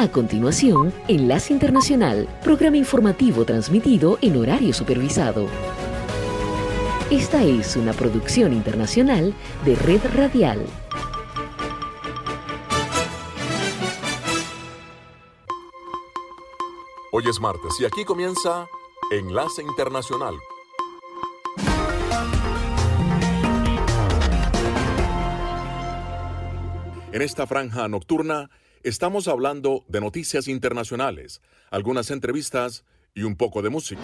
A continuación, Enlace Internacional, programa informativo transmitido en horario supervisado. Esta es una producción internacional de Red Radial. Hoy es martes y aquí comienza Enlace Internacional. En esta franja nocturna, Estamos hablando de noticias internacionales, algunas entrevistas y un poco de música.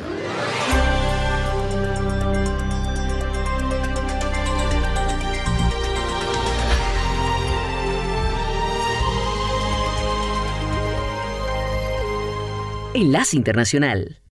Enlace Internacional.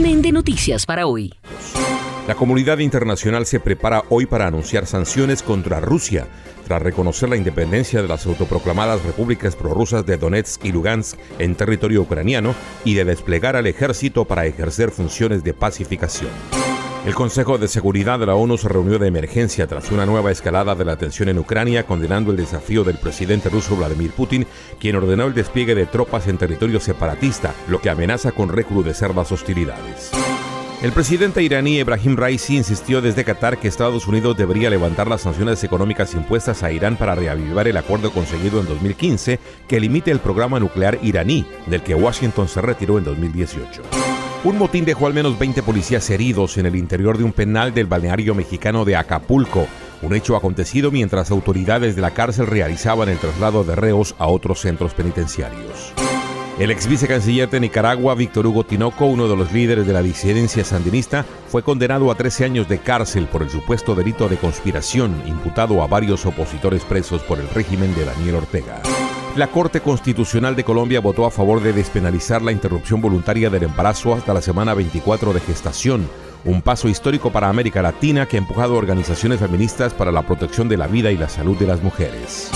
Noticias para hoy. La comunidad internacional se prepara hoy para anunciar sanciones contra Rusia tras reconocer la independencia de las autoproclamadas repúblicas prorrusas de Donetsk y Lugansk en territorio ucraniano y de desplegar al ejército para ejercer funciones de pacificación. El Consejo de Seguridad de la ONU se reunió de emergencia tras una nueva escalada de la tensión en Ucrania, condenando el desafío del presidente ruso Vladimir Putin, quien ordenó el despliegue de tropas en territorio separatista, lo que amenaza con recrudecer las hostilidades. El presidente iraní Ebrahim Raisi insistió desde Qatar que Estados Unidos debería levantar las sanciones económicas impuestas a Irán para reavivar el acuerdo conseguido en 2015 que limite el programa nuclear iraní, del que Washington se retiró en 2018. Un motín dejó al menos 20 policías heridos en el interior de un penal del balneario mexicano de Acapulco, un hecho acontecido mientras autoridades de la cárcel realizaban el traslado de reos a otros centros penitenciarios. El ex vicecanciller de Nicaragua, Víctor Hugo Tinoco, uno de los líderes de la disidencia sandinista, fue condenado a 13 años de cárcel por el supuesto delito de conspiración imputado a varios opositores presos por el régimen de Daniel Ortega. La Corte Constitucional de Colombia votó a favor de despenalizar la interrupción voluntaria del embarazo hasta la semana 24 de gestación, un paso histórico para América Latina que ha empujado organizaciones feministas para la protección de la vida y la salud de las mujeres.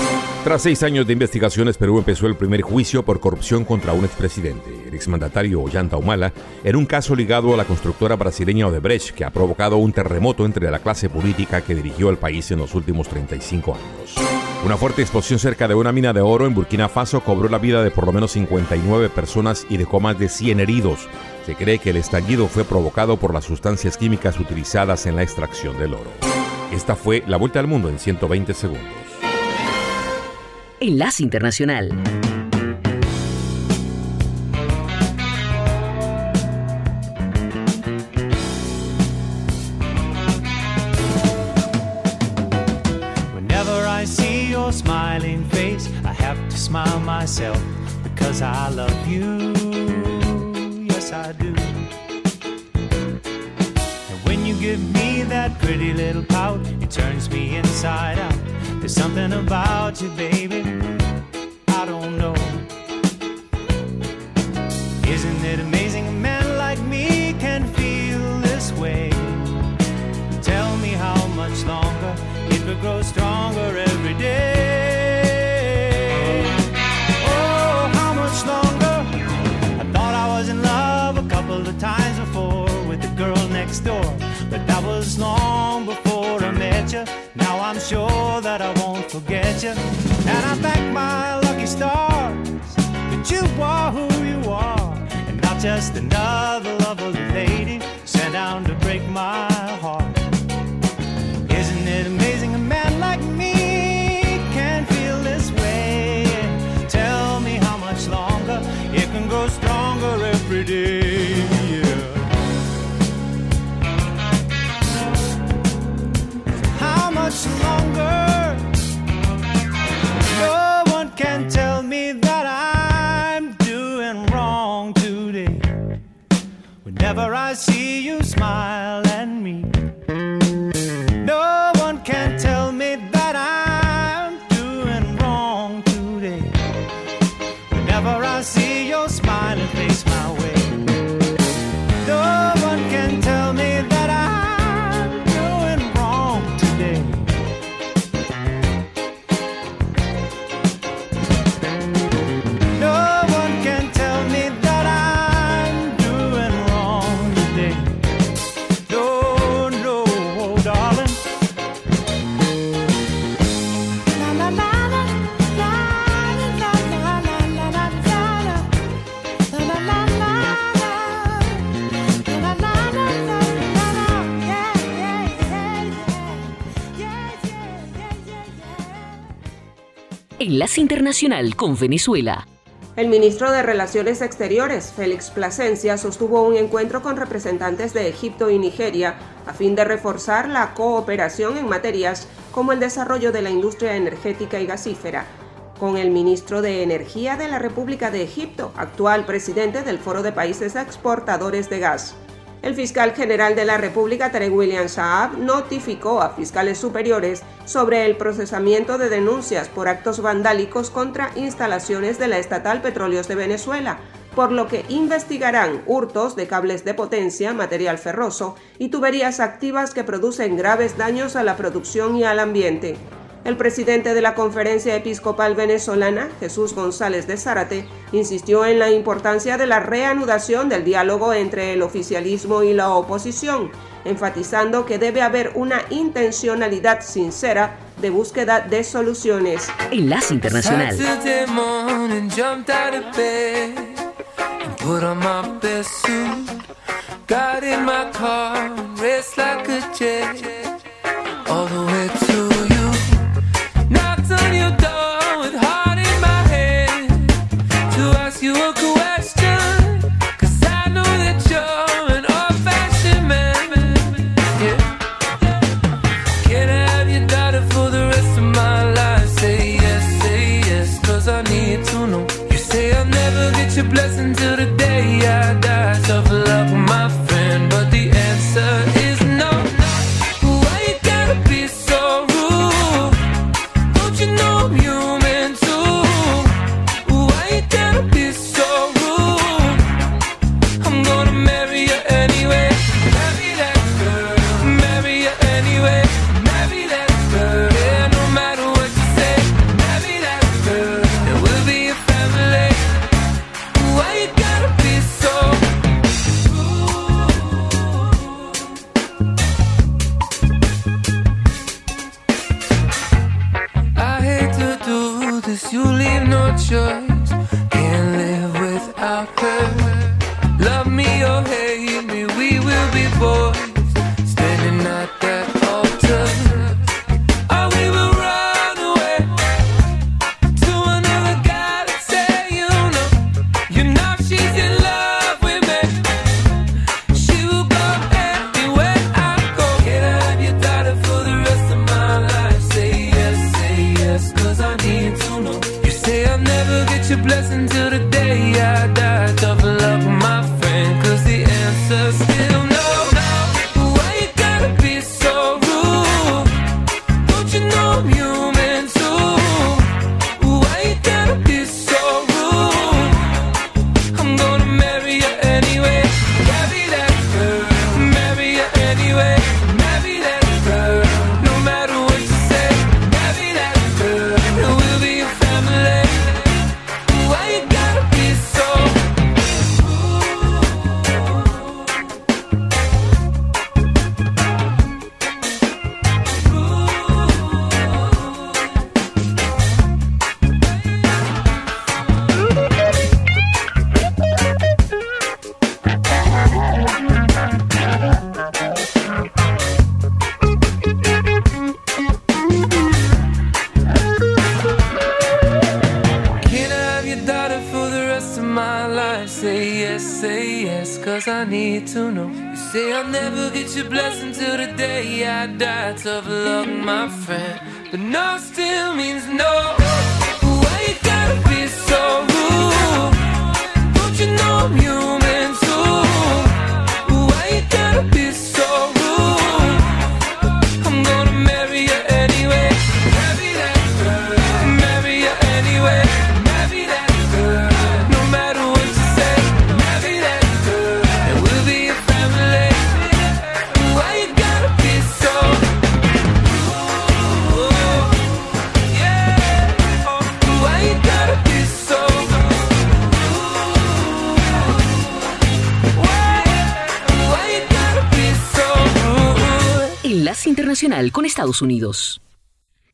Tras seis años de investigaciones, Perú empezó el primer juicio por corrupción contra un expresidente, el exmandatario Ollanta Humala, en un caso ligado a la constructora brasileña Odebrecht, que ha provocado un terremoto entre la clase política que dirigió al país en los últimos 35 años. Una fuerte explosión cerca de una mina de oro en Burkina Faso cobró la vida de por lo menos 59 personas y dejó más de 100 heridos. Se cree que el estallido fue provocado por las sustancias químicas utilizadas en la extracción del oro. Esta fue la vuelta al mundo en 120 segundos. Enlace Internacional. Myself because I love you. Yes, I do. And when you give me that pretty little pout, it turns me inside out. There's something about you, baby. I don't know. Isn't it amazing But that was long before I met you. Now I'm sure that I won't forget you. And I thank my lucky stars that you are who you are. And not just another lovely lady sent down to break my heart. Con Venezuela. El ministro de Relaciones Exteriores, Félix Plasencia, sostuvo un encuentro con representantes de Egipto y Nigeria a fin de reforzar la cooperación en materias como el desarrollo de la industria energética y gasífera, con el ministro de Energía de la República de Egipto, actual presidente del Foro de Países Exportadores de Gas. El fiscal general de la República, Tarek William Saab, notificó a fiscales superiores sobre el procesamiento de denuncias por actos vandálicos contra instalaciones de la estatal Petróleos de Venezuela, por lo que investigarán hurtos de cables de potencia, material ferroso y tuberías activas que producen graves daños a la producción y al ambiente. El presidente de la Conferencia Episcopal Venezolana, Jesús González de Zárate, insistió en la importancia de la reanudación del diálogo entre el oficialismo y la oposición, enfatizando que debe haber una intencionalidad sincera de búsqueda de soluciones. Enlace Internacional. darkness con Estados Unidos.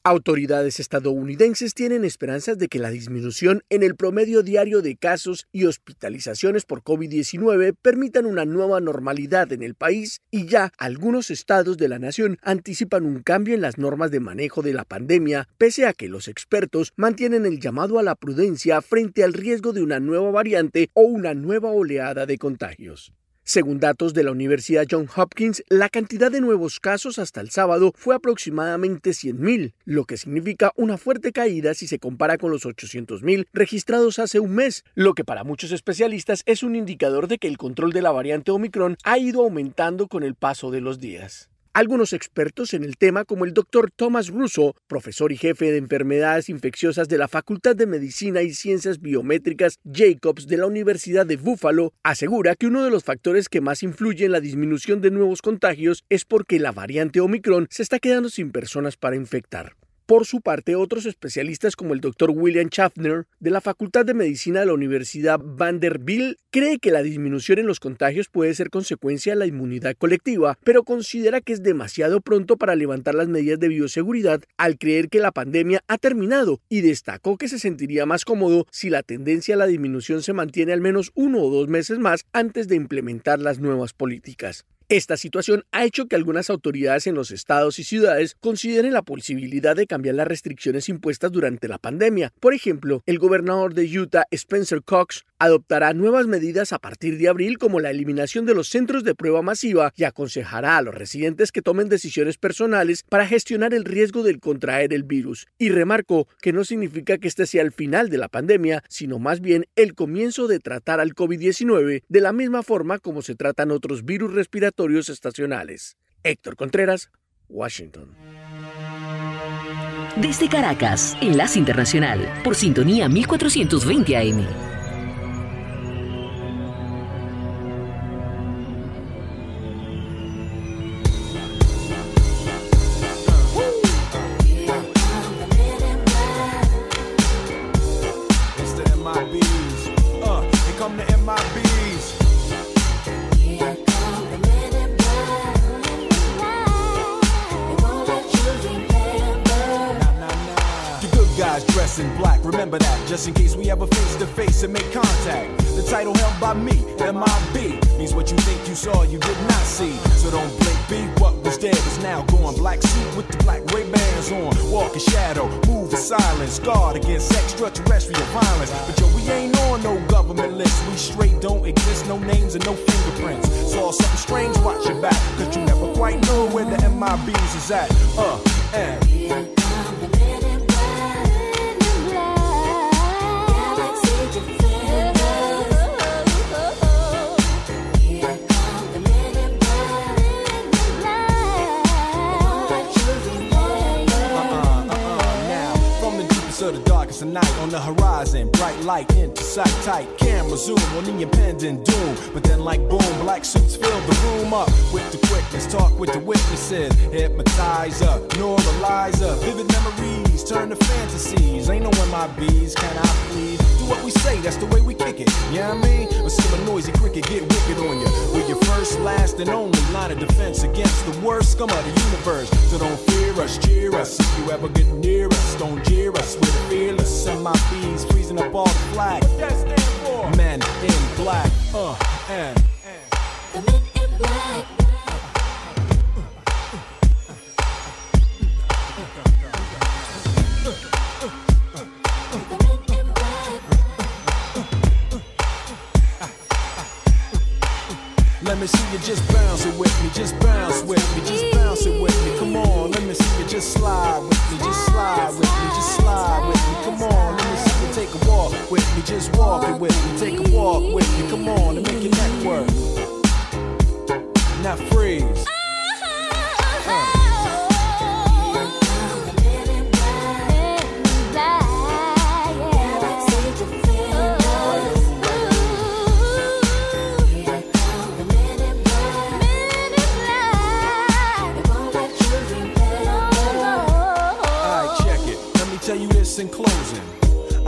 Autoridades estadounidenses tienen esperanzas de que la disminución en el promedio diario de casos y hospitalizaciones por COVID-19 permitan una nueva normalidad en el país y ya algunos estados de la nación anticipan un cambio en las normas de manejo de la pandemia, pese a que los expertos mantienen el llamado a la prudencia frente al riesgo de una nueva variante o una nueva oleada de contagios. Según datos de la Universidad Johns Hopkins, la cantidad de nuevos casos hasta el sábado fue aproximadamente 100.000, lo que significa una fuerte caída si se compara con los 800.000 registrados hace un mes, lo que para muchos especialistas es un indicador de que el control de la variante Omicron ha ido aumentando con el paso de los días. Algunos expertos en el tema, como el doctor Thomas Russo, profesor y jefe de enfermedades infecciosas de la Facultad de Medicina y Ciencias Biométricas Jacobs de la Universidad de Buffalo, asegura que uno de los factores que más influye en la disminución de nuevos contagios es porque la variante Omicron se está quedando sin personas para infectar. Por su parte, otros especialistas como el doctor William Schaffner de la Facultad de Medicina de la Universidad Vanderbilt cree que la disminución en los contagios puede ser consecuencia de la inmunidad colectiva, pero considera que es demasiado pronto para levantar las medidas de bioseguridad al creer que la pandemia ha terminado y destacó que se sentiría más cómodo si la tendencia a la disminución se mantiene al menos uno o dos meses más antes de implementar las nuevas políticas. Esta situación ha hecho que algunas autoridades en los estados y ciudades consideren la posibilidad de cambiar las restricciones impuestas durante la pandemia. Por ejemplo, el gobernador de Utah, Spencer Cox, adoptará nuevas medidas a partir de abril como la eliminación de los centros de prueba masiva y aconsejará a los residentes que tomen decisiones personales para gestionar el riesgo del contraer el virus. Y remarcó que no significa que este sea el final de la pandemia, sino más bien el comienzo de tratar al COVID-19 de la misma forma como se tratan otros virus respiratorios estacionales. Héctor Contreras, Washington. Desde Caracas, Enlace Internacional, por sintonía 1420 AM. tight, into sight tight. Zoom on the impending doom. But then, like boom, black suits fill the room up with the quickness. Talk with the witnesses. hypnotize Hypnotizer, neuralizer. Vivid memories turn to fantasies. Ain't no my bees, can I please? Do what we say, that's the way we kick it. Yeah, you know I mean? Or see a noisy cricket get wicked on you. With your first, last, and only line of defense against the worst scum of the universe. So don't fear us, cheer us. If you ever get near us, don't jeer us. We're fearless send my bees freezing up all the flag. What Men in black, uh, and. The men in black. Let me see you just bounce it with me, just bounce with me, just bounce it with me. Come on, let me see you just slide with me, just slide with me, just slide with me. Come on, with me, just walk it with me, take a walk with me. Come on and make your neck work. Now freeze. In closing.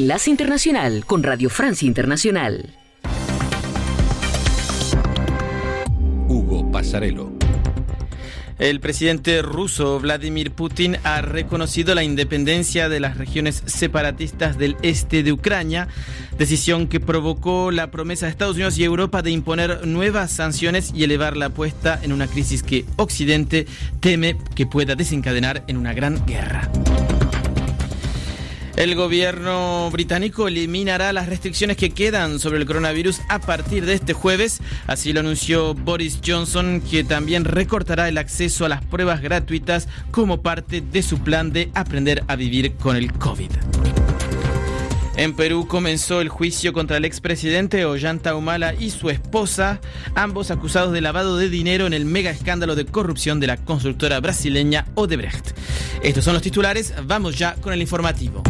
Enlace Internacional con Radio Francia Internacional. Hugo Pasarelo. El presidente ruso Vladimir Putin ha reconocido la independencia de las regiones separatistas del este de Ucrania, decisión que provocó la promesa de Estados Unidos y Europa de imponer nuevas sanciones y elevar la apuesta en una crisis que Occidente teme que pueda desencadenar en una gran guerra. El gobierno británico eliminará las restricciones que quedan sobre el coronavirus a partir de este jueves. Así lo anunció Boris Johnson, que también recortará el acceso a las pruebas gratuitas como parte de su plan de aprender a vivir con el COVID. En Perú comenzó el juicio contra el expresidente Ollanta Humala y su esposa, ambos acusados de lavado de dinero en el mega escándalo de corrupción de la constructora brasileña Odebrecht. Estos son los titulares, vamos ya con el informativo.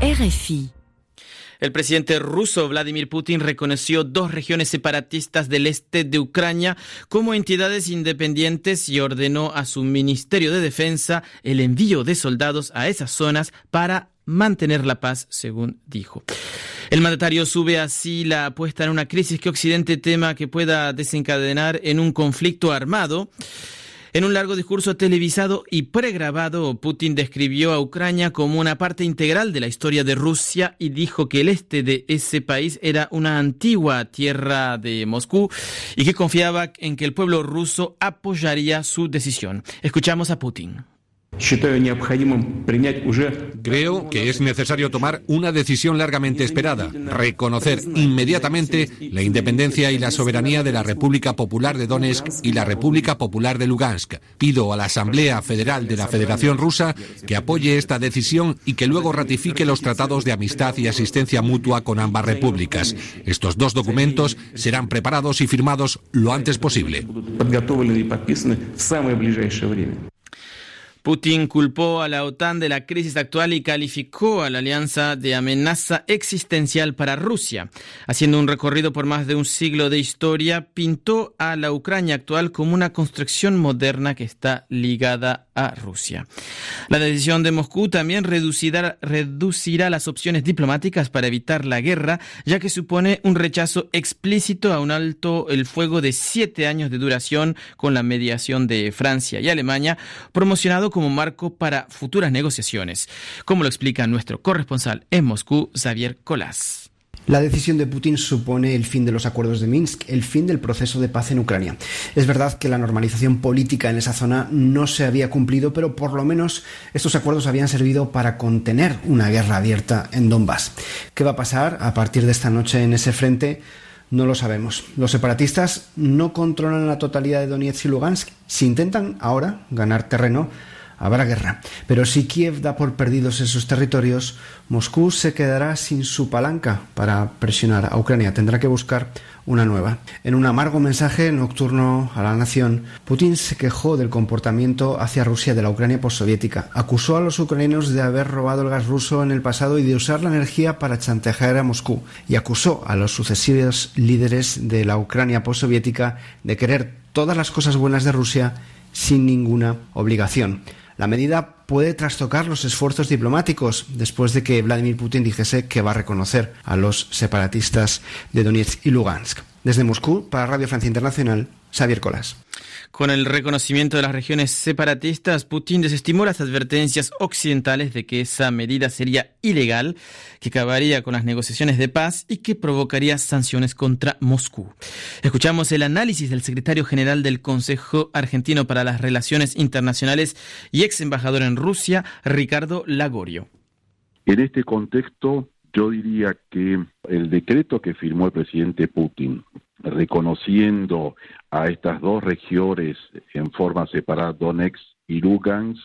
RFI. El presidente ruso Vladimir Putin reconoció dos regiones separatistas del este de Ucrania como entidades independientes y ordenó a su Ministerio de Defensa el envío de soldados a esas zonas para mantener la paz, según dijo. El mandatario sube así la apuesta en una crisis que Occidente tema que pueda desencadenar en un conflicto armado. En un largo discurso televisado y pregrabado, Putin describió a Ucrania como una parte integral de la historia de Rusia y dijo que el este de ese país era una antigua tierra de Moscú y que confiaba en que el pueblo ruso apoyaría su decisión. Escuchamos a Putin. Creo que es necesario tomar una decisión largamente esperada, reconocer inmediatamente la independencia y la soberanía de la República Popular de Donetsk y la República Popular de Lugansk. Pido a la Asamblea Federal de la Federación Rusa que apoye esta decisión y que luego ratifique los tratados de amistad y asistencia mutua con ambas repúblicas. Estos dos documentos serán preparados y firmados lo antes posible. Putin culpó a la OTAN de la crisis actual y calificó a la alianza de amenaza existencial para Rusia. Haciendo un recorrido por más de un siglo de historia, pintó a la Ucrania actual como una construcción moderna que está ligada a Rusia. La decisión de Moscú también reducirá, reducirá las opciones diplomáticas para evitar la guerra, ya que supone un rechazo explícito a un alto el fuego de siete años de duración con la mediación de Francia y Alemania, promocionado como marco para futuras negociaciones, como lo explica nuestro corresponsal en Moscú, Xavier Colás. La decisión de Putin supone el fin de los acuerdos de Minsk, el fin del proceso de paz en Ucrania. Es verdad que la normalización política en esa zona no se había cumplido, pero por lo menos estos acuerdos habían servido para contener una guerra abierta en Donbass. ¿Qué va a pasar a partir de esta noche en ese frente? No lo sabemos. Los separatistas no controlan la totalidad de Donetsk y Lugansk. Si intentan ahora ganar terreno, habrá guerra. Pero si Kiev da por perdidos esos territorios, Moscú se quedará sin su palanca para presionar a Ucrania. Tendrá que buscar una nueva. En un amargo mensaje nocturno a la nación, Putin se quejó del comportamiento hacia Rusia de la Ucrania postsoviética. Acusó a los ucranianos de haber robado el gas ruso en el pasado y de usar la energía para chantajear a Moscú. Y acusó a los sucesivos líderes de la Ucrania postsoviética de querer todas las cosas buenas de Rusia sin ninguna obligación. La medida puede trastocar los esfuerzos diplomáticos después de que Vladimir Putin dijese que va a reconocer a los separatistas de Donetsk y Lugansk. Desde Moscú, para Radio Francia Internacional, Xavier Colas. Con el reconocimiento de las regiones separatistas, Putin desestimó las advertencias occidentales de que esa medida sería ilegal, que acabaría con las negociaciones de paz y que provocaría sanciones contra Moscú. Escuchamos el análisis del secretario general del Consejo Argentino para las Relaciones Internacionales y ex embajador en Rusia, Ricardo Lagorio. En este contexto, yo diría que el decreto que firmó el presidente Putin reconociendo a estas dos regiones en forma separada, Donetsk y Lugansk,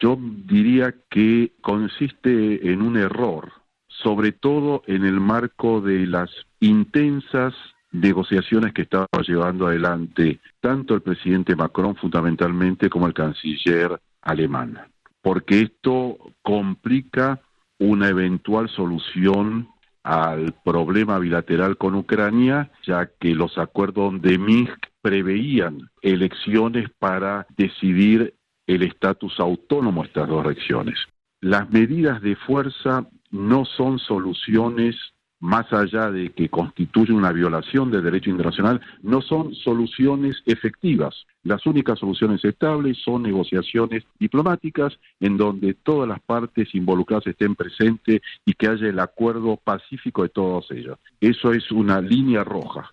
yo diría que consiste en un error, sobre todo en el marco de las intensas negociaciones que estaba llevando adelante tanto el presidente Macron fundamentalmente como el canciller alemán, porque esto complica una eventual solución al problema bilateral con Ucrania, ya que los acuerdos de Minsk preveían elecciones para decidir el estatus autónomo de estas dos regiones. Las medidas de fuerza no son soluciones más allá de que constituyen una violación del derecho internacional, no son soluciones efectivas. Las únicas soluciones estables son negociaciones diplomáticas en donde todas las partes involucradas estén presentes y que haya el acuerdo pacífico de todas ellas. Eso es una línea roja.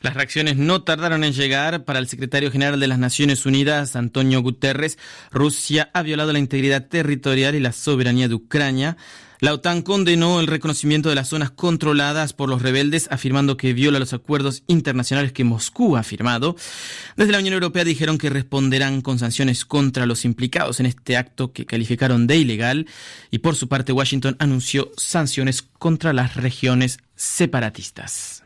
Las reacciones no tardaron en llegar. Para el secretario general de las Naciones Unidas, Antonio Guterres, Rusia ha violado la integridad territorial y la soberanía de Ucrania. La OTAN condenó el reconocimiento de las zonas controladas por los rebeldes, afirmando que viola los acuerdos internacionales que Moscú ha firmado. Desde la Unión Europea dijeron que responderán con sanciones contra los implicados en este acto que calificaron de ilegal. Y por su parte, Washington anunció sanciones contra las regiones separatistas.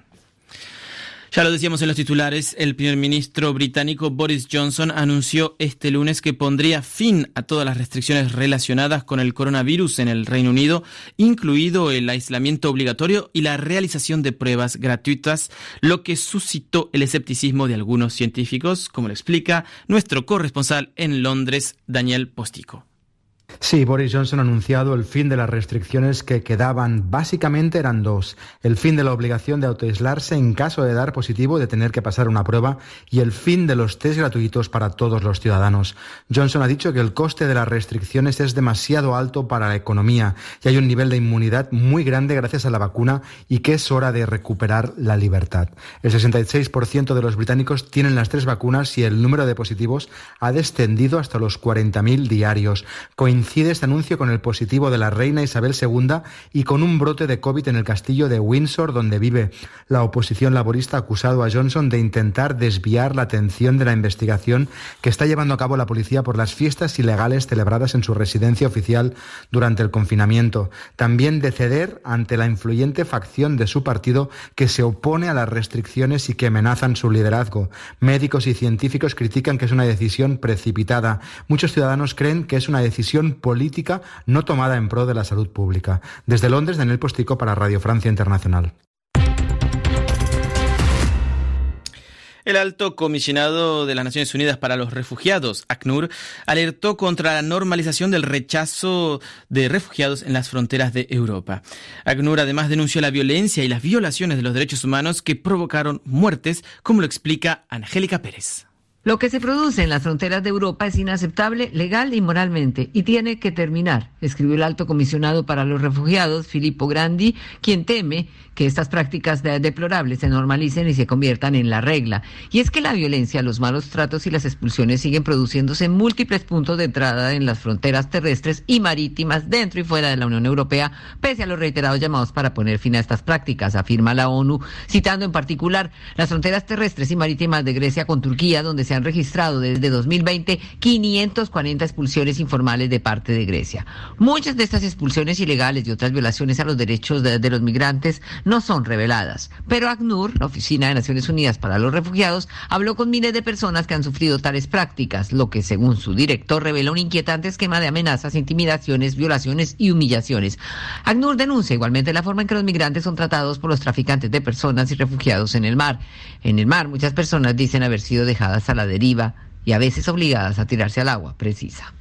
Ya lo decíamos en los titulares, el primer ministro británico Boris Johnson anunció este lunes que pondría fin a todas las restricciones relacionadas con el coronavirus en el Reino Unido, incluido el aislamiento obligatorio y la realización de pruebas gratuitas, lo que suscitó el escepticismo de algunos científicos, como lo explica nuestro corresponsal en Londres, Daniel Postico. Sí, Boris Johnson ha anunciado el fin de las restricciones que quedaban. Básicamente eran dos. El fin de la obligación de autoaislarse en caso de dar positivo y de tener que pasar una prueba y el fin de los test gratuitos para todos los ciudadanos. Johnson ha dicho que el coste de las restricciones es demasiado alto para la economía y hay un nivel de inmunidad muy grande gracias a la vacuna y que es hora de recuperar la libertad. El 66% de los británicos tienen las tres vacunas y el número de positivos ha descendido hasta los 40.000 diarios este anuncio con el positivo de la reina Isabel II y con un brote de COVID en el castillo de Windsor, donde vive. La oposición laborista acusado a Johnson de intentar desviar la atención de la investigación que está llevando a cabo la policía por las fiestas ilegales celebradas en su residencia oficial durante el confinamiento. También de ceder ante la influyente facción de su partido que se opone a las restricciones y que amenazan su liderazgo. Médicos y científicos critican que es una decisión precipitada. Muchos ciudadanos creen que es una decisión política no tomada en pro de la salud pública. Desde Londres, Daniel Postico para Radio Francia Internacional. El alto comisionado de las Naciones Unidas para los Refugiados, ACNUR, alertó contra la normalización del rechazo de refugiados en las fronteras de Europa. ACNUR además denunció la violencia y las violaciones de los derechos humanos que provocaron muertes, como lo explica Angélica Pérez. Lo que se produce en las fronteras de Europa es inaceptable legal y moralmente y tiene que terminar, escribió el alto comisionado para los refugiados, Filippo Grandi, quien teme que estas prácticas deplorables se normalicen y se conviertan en la regla. Y es que la violencia, los malos tratos y las expulsiones siguen produciéndose en múltiples puntos de entrada en las fronteras terrestres y marítimas dentro y fuera de la Unión Europea, pese a los reiterados llamados para poner fin a estas prácticas, afirma la ONU, citando en particular las fronteras terrestres y marítimas de Grecia con Turquía, donde se han registrado desde 2020 540 expulsiones informales de parte de Grecia. Muchas de estas expulsiones ilegales y otras violaciones a los derechos de, los migrantes no son reveladas. Pero ACNUR, la Oficina de Naciones Unidas para los Refugiados, habló con miles de personas que han sufrido tales prácticas, lo que según su director revela un inquietante esquema de amenazas, intimidaciones, violaciones y humillaciones. ACNUR denuncia igualmente la forma en que los migrantes son tratados por los traficantes de personas y refugiados en el mar. En el mar muchas personas dicen haber sido dejadas a la deriva y a veces obligadas a tirarse al agua precisa.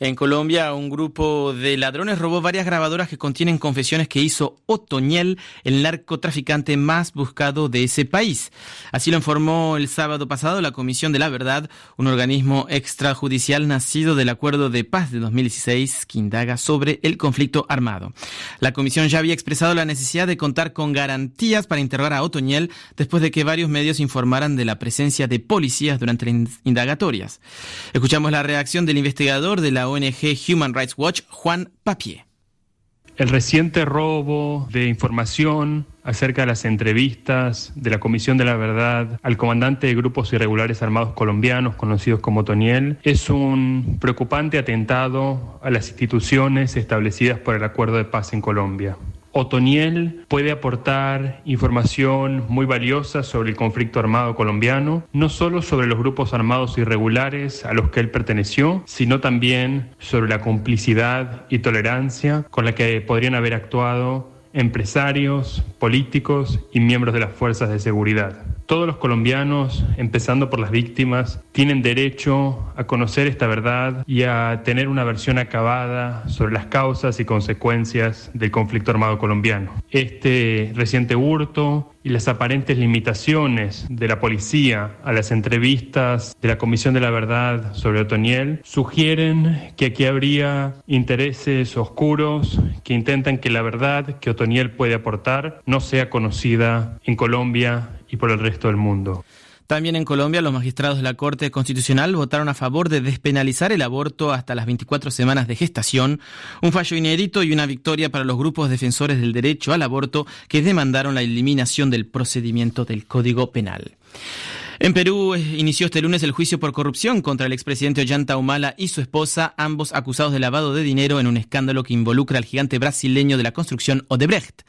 En Colombia, un grupo de ladrones robó varias grabadoras que contienen confesiones que hizo Otoñel, el narcotraficante más buscado de ese país. Así lo informó el sábado pasado la Comisión de la Verdad, un organismo extrajudicial nacido del Acuerdo de Paz de 2016 que indaga sobre el conflicto armado. La comisión ya había expresado la necesidad de contar con garantías para interrogar a Otoñel después de que varios medios informaran de la presencia de policías durante las indagatorias. Escuchamos la reacción del investigador de la ONG Human Rights Watch, Juan Papier. El reciente robo de información acerca de las entrevistas de la Comisión de la Verdad al comandante de grupos irregulares armados colombianos conocidos como Toniel es un preocupante atentado a las instituciones establecidas por el Acuerdo de Paz en Colombia. Otoniel puede aportar información muy valiosa sobre el conflicto armado colombiano, no solo sobre los grupos armados irregulares a los que él perteneció, sino también sobre la complicidad y tolerancia con la que podrían haber actuado empresarios, políticos y miembros de las fuerzas de seguridad. Todos los colombianos, empezando por las víctimas, tienen derecho a conocer esta verdad y a tener una versión acabada sobre las causas y consecuencias del conflicto armado colombiano. Este reciente hurto y las aparentes limitaciones de la policía a las entrevistas de la Comisión de la Verdad sobre Otoniel sugieren que aquí habría intereses oscuros que intentan que la verdad que Otoniel puede aportar no sea conocida en Colombia y por el resto del mundo. También en Colombia, los magistrados de la Corte Constitucional votaron a favor de despenalizar el aborto hasta las 24 semanas de gestación, un fallo inédito y una victoria para los grupos defensores del derecho al aborto que demandaron la eliminación del procedimiento del Código Penal. En Perú eh, inició este lunes el juicio por corrupción contra el expresidente Ollanta Humala y su esposa, ambos acusados de lavado de dinero en un escándalo que involucra al gigante brasileño de la construcción Odebrecht.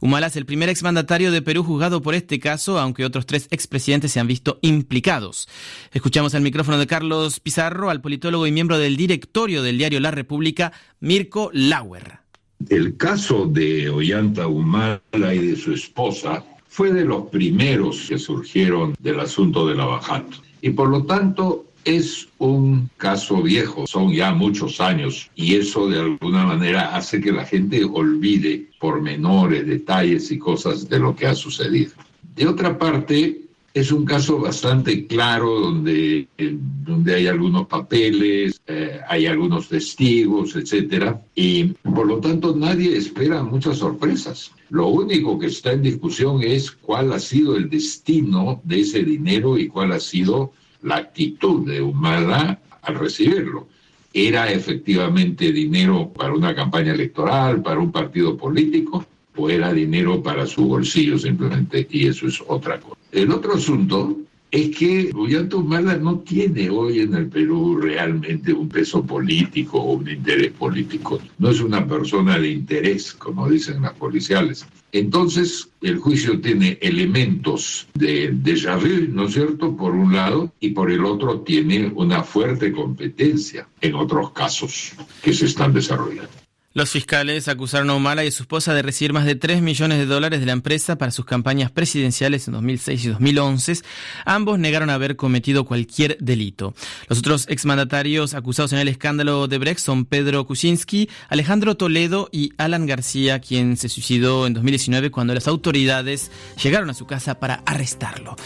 Humala es el primer exmandatario de Perú juzgado por este caso, aunque otros tres expresidentes se han visto implicados. Escuchamos al micrófono de Carlos Pizarro, al politólogo y miembro del directorio del diario La República, Mirko Lauer. El caso de Ollanta Humala y de su esposa fue de los primeros que surgieron del asunto de la bajata. Y por lo tanto es un caso viejo, son ya muchos años y eso de alguna manera hace que la gente olvide pormenores, detalles y cosas de lo que ha sucedido. De otra parte, es un caso bastante claro donde, donde hay algunos papeles, eh, hay algunos testigos, etcétera, y por lo tanto nadie espera muchas sorpresas. Lo único que está en discusión es cuál ha sido el destino de ese dinero y cuál ha sido la actitud de Humala al recibirlo. ¿Era efectivamente dinero para una campaña electoral, para un partido político? ¿O era dinero para su bolsillo simplemente? Y eso es otra cosa. El otro asunto es que Ollanta Humala no tiene hoy en el Perú realmente un peso político o un interés político. No es una persona de interés, como dicen las policiales. Entonces, el juicio tiene elementos de déjà vu, ¿no es cierto?, por un lado, y por el otro tiene una fuerte competencia en otros casos que se están desarrollando. Los fiscales acusaron a Humala y a su esposa de recibir más de 3 millones de dólares de la empresa para sus campañas presidenciales en 2006 y 2011. Ambos negaron haber cometido cualquier delito. Los otros exmandatarios acusados en el escándalo de Brecht son Pedro Kuczynski, Alejandro Toledo y Alan García, quien se suicidó en 2019 cuando las autoridades llegaron a su casa para arrestarlo.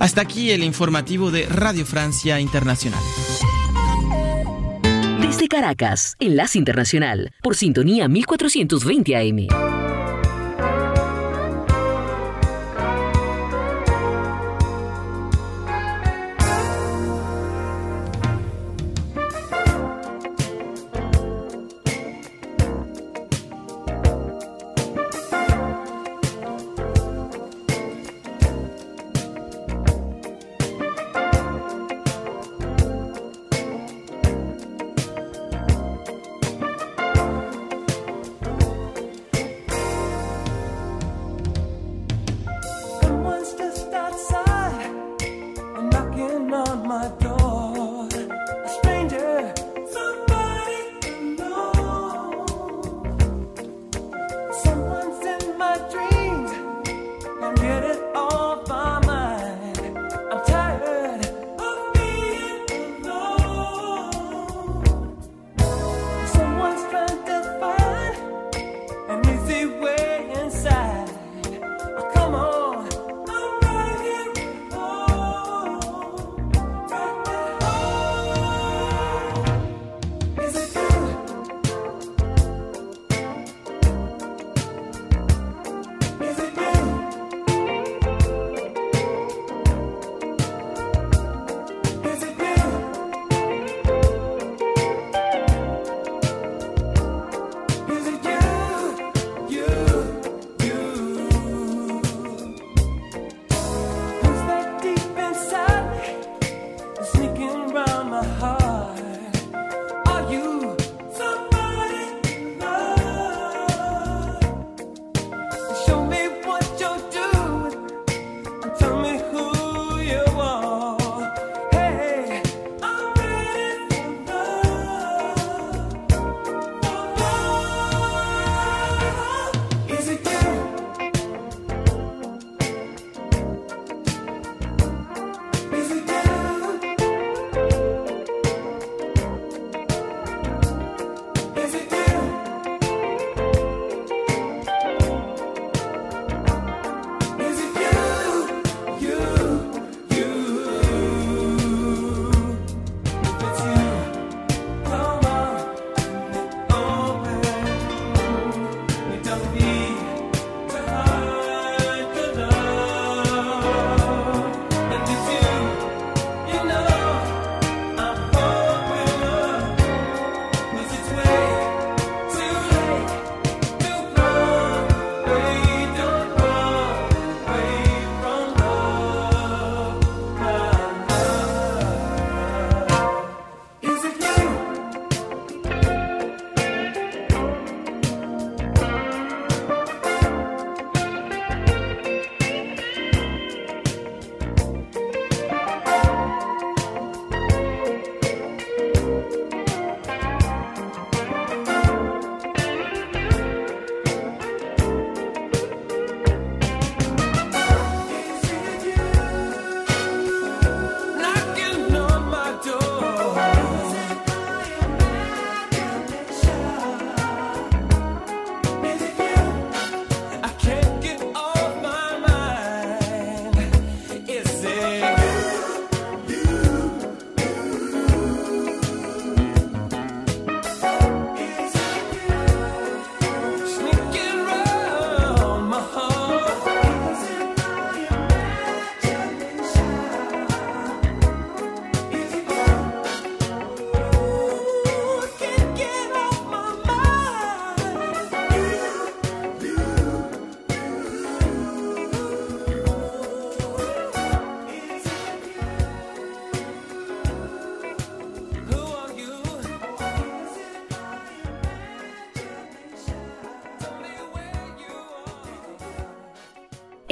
Hasta aquí el informativo de Radio Francia Internacional. Desde Caracas, Enlace Internacional, por sintonía 1420 AM.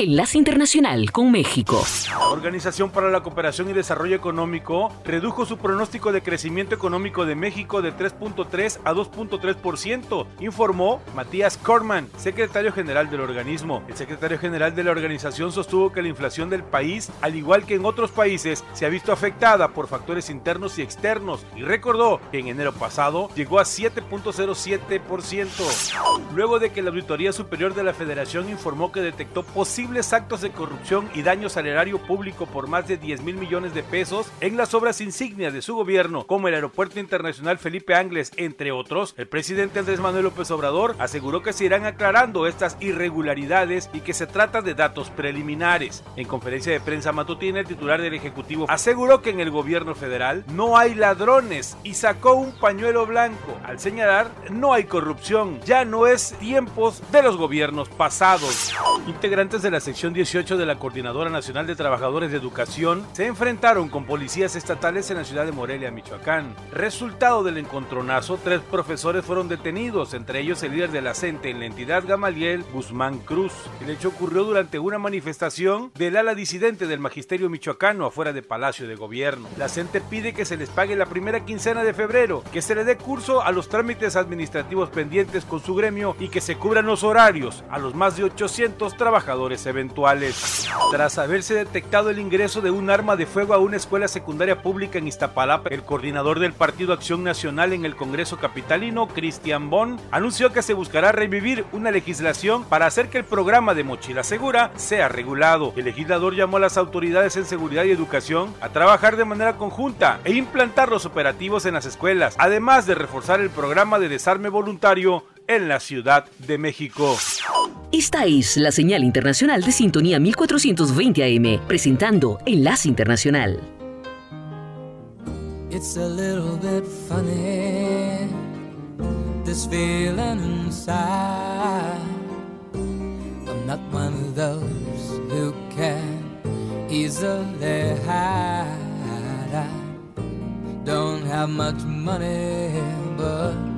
Enlace Internacional con México. Organización para la Cooperación y Desarrollo Económico redujo su pronóstico de crecimiento económico de México de 3.3 a 2.3%, informó Matías Korman, secretario general del organismo. El secretario general de la organización sostuvo que la inflación del país, al igual que en otros países, se ha visto afectada por factores internos y externos y recordó que en enero pasado llegó a 7.07%. Luego de que la Auditoría Superior de la Federación informó que detectó posibles actos de corrupción y daño salerario público por más de 10 mil millones de pesos en las obras insignias de su gobierno, como el Aeropuerto Internacional Felipe Ángeles, entre otros, el presidente Andrés Manuel López Obrador aseguró que se irán aclarando estas irregularidades y que se trata de datos preliminares. En conferencia de prensa matutina, el titular del Ejecutivo aseguró que en el gobierno federal no hay ladrones y sacó un pañuelo blanco al señalar no hay corrupción, ya no es tiempos de los gobiernos pasados. Integrantes de la sección 18 de la Coordinadora Nacional de Trabajadores de Educación se enfrentaron con policías estatales en la ciudad de Morelia, Michoacán. Resultado del encontronazo, tres profesores fueron detenidos, entre ellos el líder de la CENTE en la entidad Gamaliel Guzmán Cruz. El hecho ocurrió durante una manifestación del ala disidente del magisterio michoacano afuera de Palacio de Gobierno. La CENTE pide que se les pague la primera quincena de febrero, que se le dé curso a los trámites administrativos pendientes con su gremio y que se cubran los horarios a los más de 800 trabajadores eventuales. Tras haberse detectado el ingreso de un arma de fuego a una escuela secundaria pública en Iztapalapa, el coordinador del Partido Acción Nacional en el Congreso Capitalino, Cristian Bon, anunció que se buscará revivir una legislación para hacer que el programa de mochila segura sea regulado. El legislador llamó a las autoridades en seguridad y educación a trabajar de manera conjunta e implantar los operativos en las escuelas, además de reforzar el programa de desarme voluntario en la Ciudad de México. Esta es la señal internacional de sintonía 1420 AM, presentando Enlace Internacional. It's a little bit funny, this feeling inside. I'm not one of those who can easily hide. I don't have much money, but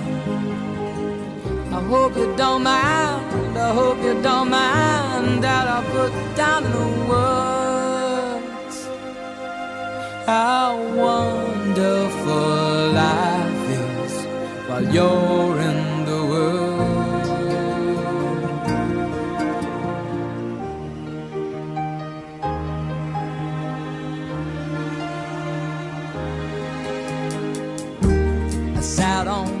hope you don't mind. I hope you don't mind that I put down the words how wonderful life is while you're in the world. I sat on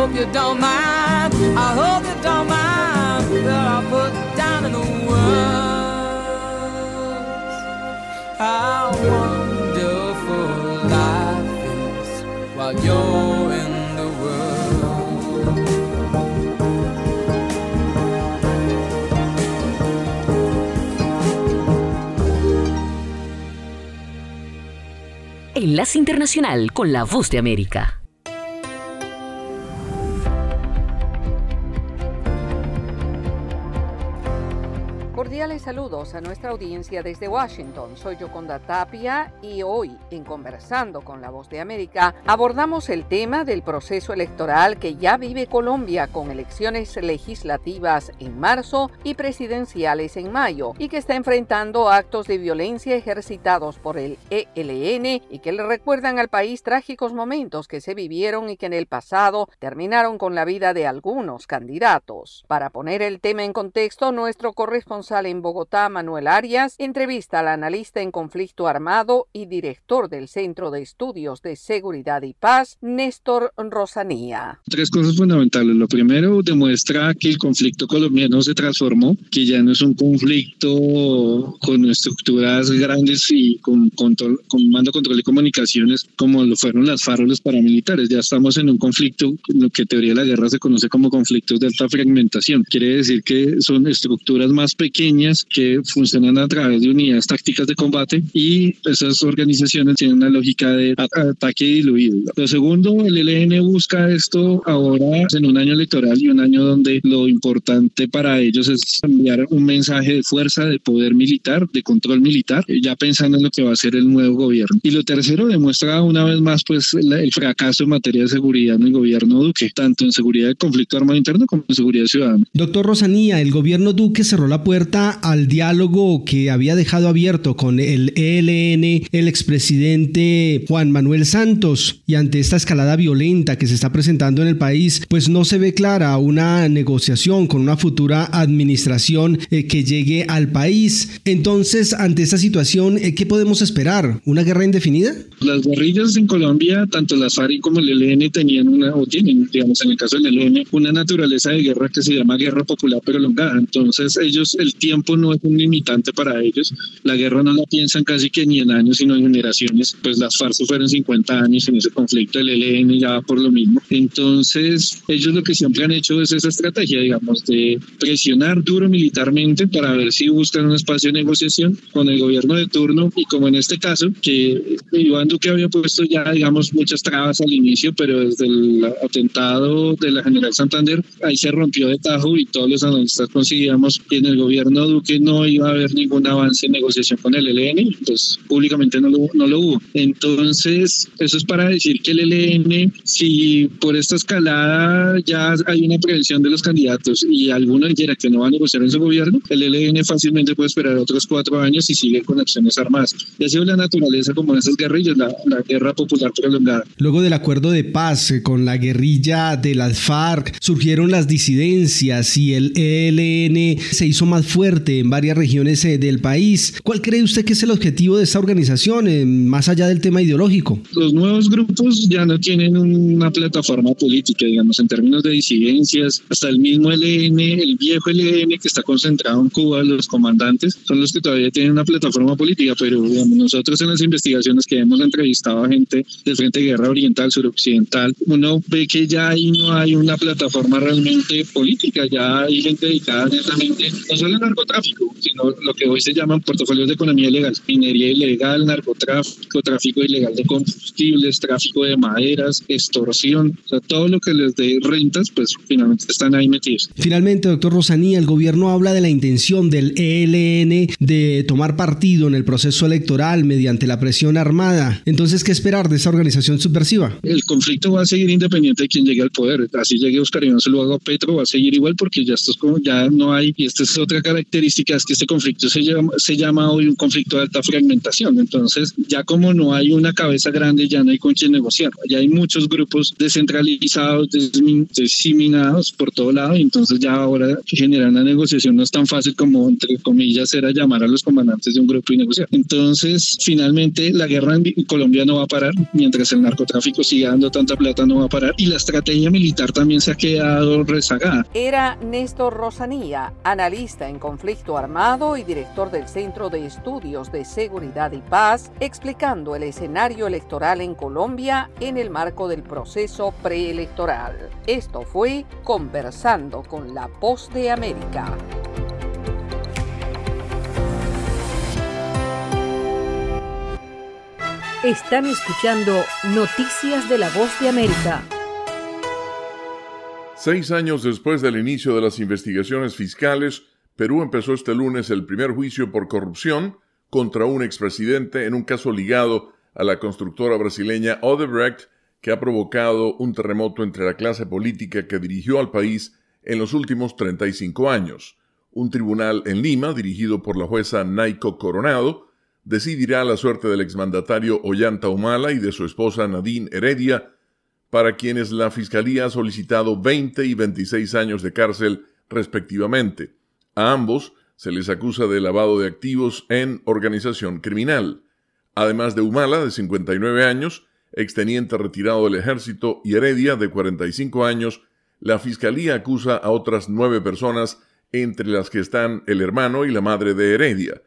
hope you don't mind. I hope you don't mind put down in. Enlace Internacional con la Voz de América. Saludos a nuestra audiencia desde Washington. Soy Yoconda Tapia y hoy, en Conversando con la Voz de América, abordamos el tema del proceso electoral que ya vive Colombia con elecciones legislativas en marzo y presidenciales en mayo y que está enfrentando actos de violencia ejercitados por el ELN y que le recuerdan al país trágicos momentos que se vivieron y que en el pasado terminaron con la vida de algunos candidatos. Para poner el tema en contexto, nuestro corresponsal en Bogotá, Manuel Arias, entrevista al analista en conflicto armado y director del Centro de Estudios de Seguridad y Paz, Néstor Rosanía. Tres cosas fundamentales. Lo primero, demuestra que el conflicto colombiano se transformó, que ya no es un conflicto con estructuras grandes y con, control, con mando, control y comunicaciones como lo fueron las FARC los paramilitares. Ya estamos en un conflicto, lo que en teoría de la guerra se conoce como conflictos de alta fragmentación. Quiere decir que son estructuras más pequeñas que funcionan a través de unidades tácticas de combate y esas organizaciones tienen una lógica de ataque diluido. Lo segundo, el ELN busca esto ahora en un año electoral y un año donde lo importante para ellos es enviar un mensaje de fuerza, de poder militar, de control militar, ya pensando en lo que va a ser el nuevo gobierno. Y lo tercero, demuestra una vez más pues el fracaso en materia de seguridad en el gobierno Duque, tanto en seguridad del conflicto armado interno como en seguridad ciudadana. Doctor Rosanía, el gobierno Duque cerró la puerta al diálogo que había dejado abierto con el ELN el expresidente Juan Manuel Santos y ante esta escalada violenta que se está presentando en el país, pues no se ve clara una negociación con una futura administración eh, que llegue al país. Entonces, ante esta situación, eh, ¿qué podemos esperar? ¿Una guerra indefinida? Las guerrillas en Colombia, tanto las FARC como el ELN tenían una, o tienen, digamos, en el caso del ELN, una naturaleza de guerra que se llama guerra popular prolongada. Entonces, ellos el tiempo no es un limitante para ellos. La guerra no la piensan casi que ni en años, sino en generaciones. Pues las FARC fueron 50 años en ese conflicto, el ELN ya va por lo mismo. Entonces, ellos lo que siempre han hecho es esa estrategia, digamos, de presionar duro militarmente para ver si buscan un espacio de negociación con el gobierno de turno y como en este caso, que Iván Duque había puesto ya, digamos, muchas trabas al inicio, pero desde el atentado de la General Santander, ahí se rompió de tajo y todos los analistas conseguíamos que en el gobierno gobierno Duque no iba a haber ningún avance en negociación con el ELN, pues públicamente no lo, no lo hubo. Entonces, eso es para decir que el ELN, si por esta escalada ya hay una prevención de los candidatos y alguno quiera que no va a negociar en su gobierno, el ELN fácilmente puede esperar otros cuatro años y sigue con acciones armadas. Y ha sido la naturaleza como esas guerrillas, la, la guerra popular prolongada. Luego del acuerdo de paz eh, con la guerrilla de las FARC, surgieron las disidencias y el ELN se hizo más fuerte en varias regiones eh, del país. ¿Cuál cree usted que es el objetivo de esta organización, eh, más allá del tema ideológico? Los nuevos grupos ya no tienen una plataforma política, digamos, en términos de disidencias. Hasta el mismo LN, el viejo LN que está concentrado en Cuba, los comandantes, son los que todavía tienen una plataforma política, pero digamos, nosotros en las investigaciones que hemos entrevistado a gente del Frente de Guerra Oriental, Suroccidental, uno ve que ya ahí no hay una plataforma realmente política, ya hay gente dedicada netamente, no solo narcotráfico, sino lo que hoy se llaman portafolios de economía ilegal, minería ilegal, narcotráfico, tráfico ilegal de combustibles, tráfico de maderas, extorsión, o sea, todo lo que les dé rentas, pues finalmente están ahí metidos. Finalmente, doctor Rosanía, el gobierno habla de la intención del ELN de tomar partido en el proceso electoral mediante la presión armada. Entonces, ¿qué esperar de esa organización subversiva? El conflicto va a seguir independiente de quién llegue al poder. Así llegue Oscar Iván luego Petro, va a seguir igual porque ya esto es como, ya no hay, y esta es otra característica, es que este conflicto se llama, se llama hoy un conflicto de alta fragmentación. Entonces, ya como no hay una cabeza grande, ya no hay con quién negociar. Ya hay muchos grupos descentralizados, diseminados por todo lado, y entonces ya ahora generar una negociación no es tan fácil como, entre comillas, era llamar a los comandantes de un grupo y negociar. Entonces, finalmente, la guerra en Colombia no va a parar, mientras el narcotráfico siga dando tanta plata, no va a parar, y la estrategia militar también se ha quedado rezagada. Era Néstor Rosanía, analista en conflicto armado y director del Centro de Estudios de Seguridad y Paz, explicando el escenario electoral en Colombia en el marco del proceso preelectoral. Esto fue Conversando con la Voz de América. Están escuchando Noticias de la Voz de América. Seis años después del inicio de las investigaciones fiscales, Perú empezó este lunes el primer juicio por corrupción contra un expresidente en un caso ligado a la constructora brasileña Odebrecht, que ha provocado un terremoto entre la clase política que dirigió al país en los últimos 35 años. Un tribunal en Lima, dirigido por la jueza Naiko Coronado, decidirá la suerte del exmandatario Ollanta Humala y de su esposa Nadine Heredia, para quienes la Fiscalía ha solicitado 20 y 26 años de cárcel respectivamente. A ambos se les acusa de lavado de activos en organización criminal. Además de Humala, de 59 años, exteniente retirado del ejército, y Heredia, de 45 años, la Fiscalía acusa a otras nueve personas, entre las que están el hermano y la madre de Heredia.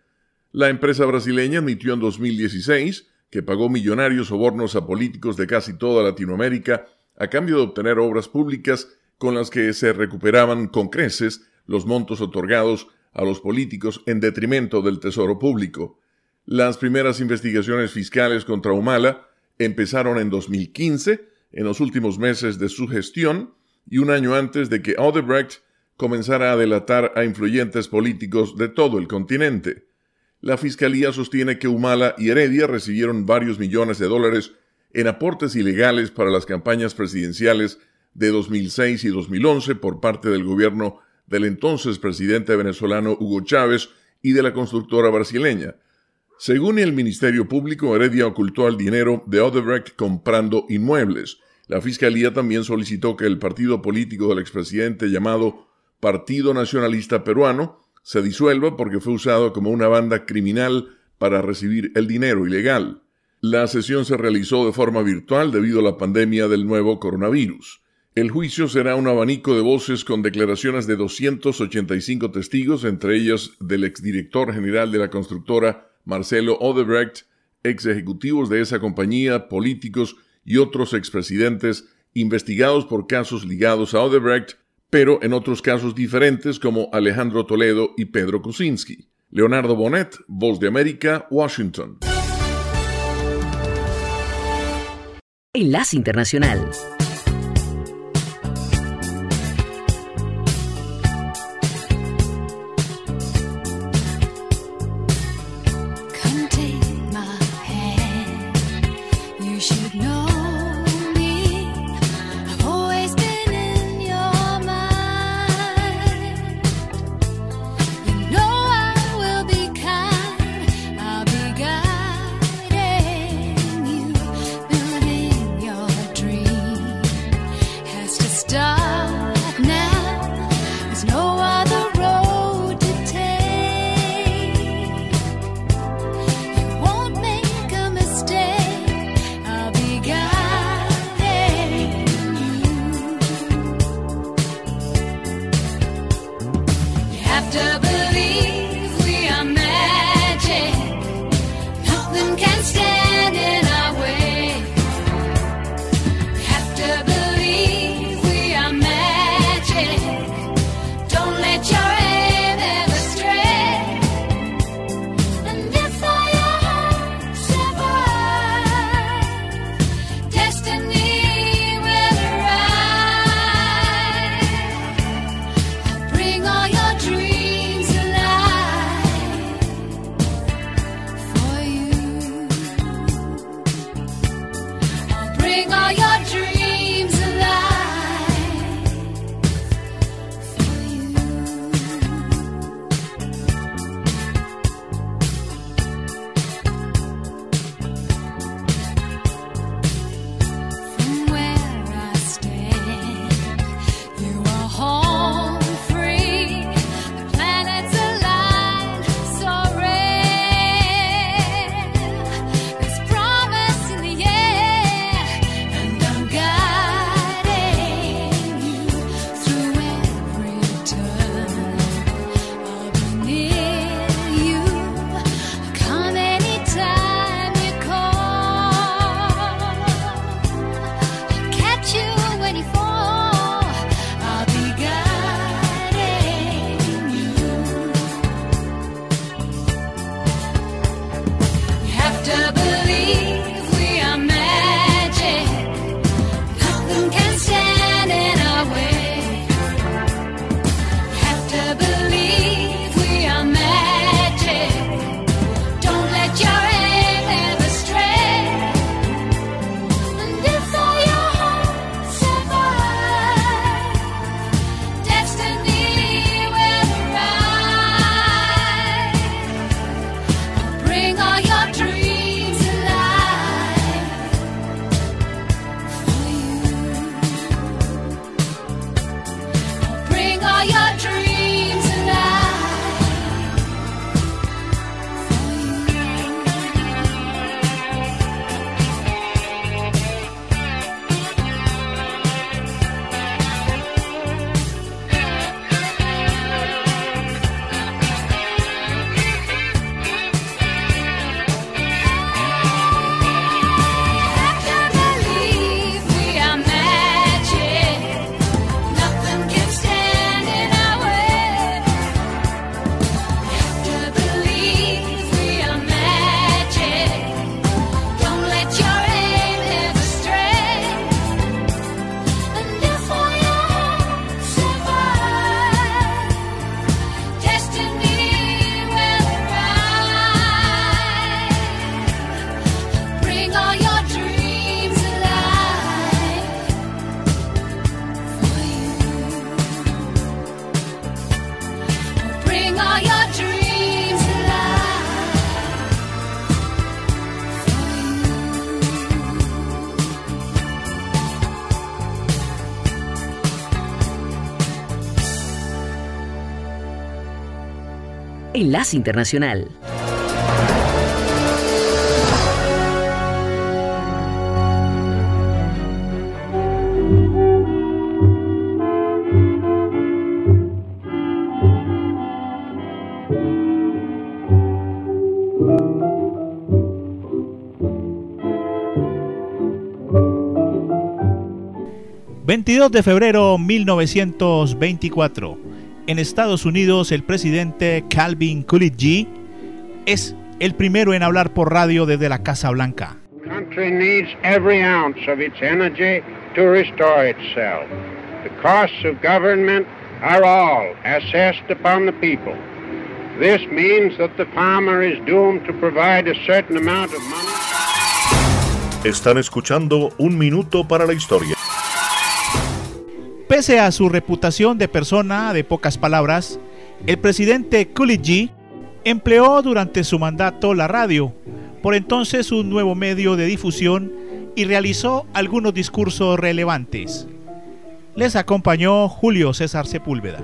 La empresa brasileña admitió en 2016 que pagó millonarios sobornos a políticos de casi toda Latinoamérica a cambio de obtener obras públicas con las que se recuperaban con creces los montos otorgados a los políticos en detrimento del tesoro público. Las primeras investigaciones fiscales contra Humala empezaron en 2015, en los últimos meses de su gestión, y un año antes de que Odebrecht comenzara a delatar a influyentes políticos de todo el continente. La Fiscalía sostiene que Humala y Heredia recibieron varios millones de dólares en aportes ilegales para las campañas presidenciales de 2006 y 2011 por parte del gobierno del entonces presidente venezolano Hugo Chávez y de la constructora brasileña. Según el Ministerio Público, Heredia ocultó el dinero de Odebrecht comprando inmuebles. La Fiscalía también solicitó que el partido político del expresidente llamado Partido Nacionalista Peruano se disuelva porque fue usado como una banda criminal para recibir el dinero ilegal. La sesión se realizó de forma virtual debido a la pandemia del nuevo coronavirus. El juicio será un abanico de voces con declaraciones de 285 testigos, entre ellos del exdirector general de la constructora Marcelo Odebrecht, ex ejecutivos de esa compañía, políticos y otros expresidentes investigados por casos ligados a Odebrecht pero en otros casos diferentes como Alejandro Toledo y Pedro Kuczynski. Leonardo Bonet, Voz de América, Washington. Enlace Internacional. Internacional. ...22 de febrero 1924 en Estados Unidos, el presidente Calvin Coolidge es el primero en hablar por radio desde la Casa Blanca. country needs every ounce of its energy to restore itself. The costs of government are all assessed upon the people. This means that the farmer is doomed to provide a certain amount of money. Están escuchando Un Minuto para la Historia. Pese a su reputación de persona de pocas palabras, el presidente Coolidge empleó durante su mandato la radio, por entonces un nuevo medio de difusión, y realizó algunos discursos relevantes. Les acompañó Julio César Sepúlveda.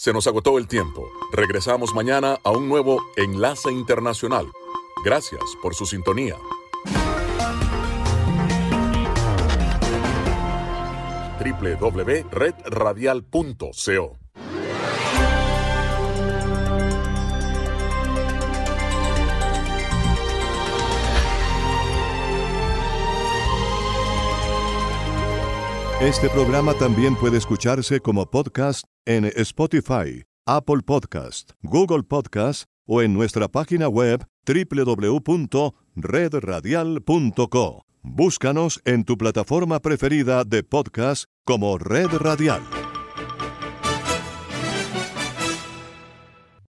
Se nos agotó el tiempo. Regresamos mañana a un nuevo Enlace Internacional. Gracias por su sintonía. www.redradial.co Este programa también puede escucharse como podcast en Spotify, Apple Podcast, Google Podcast o en nuestra página web www.redradial.co. Búscanos en tu plataforma preferida de podcast como Red Radial.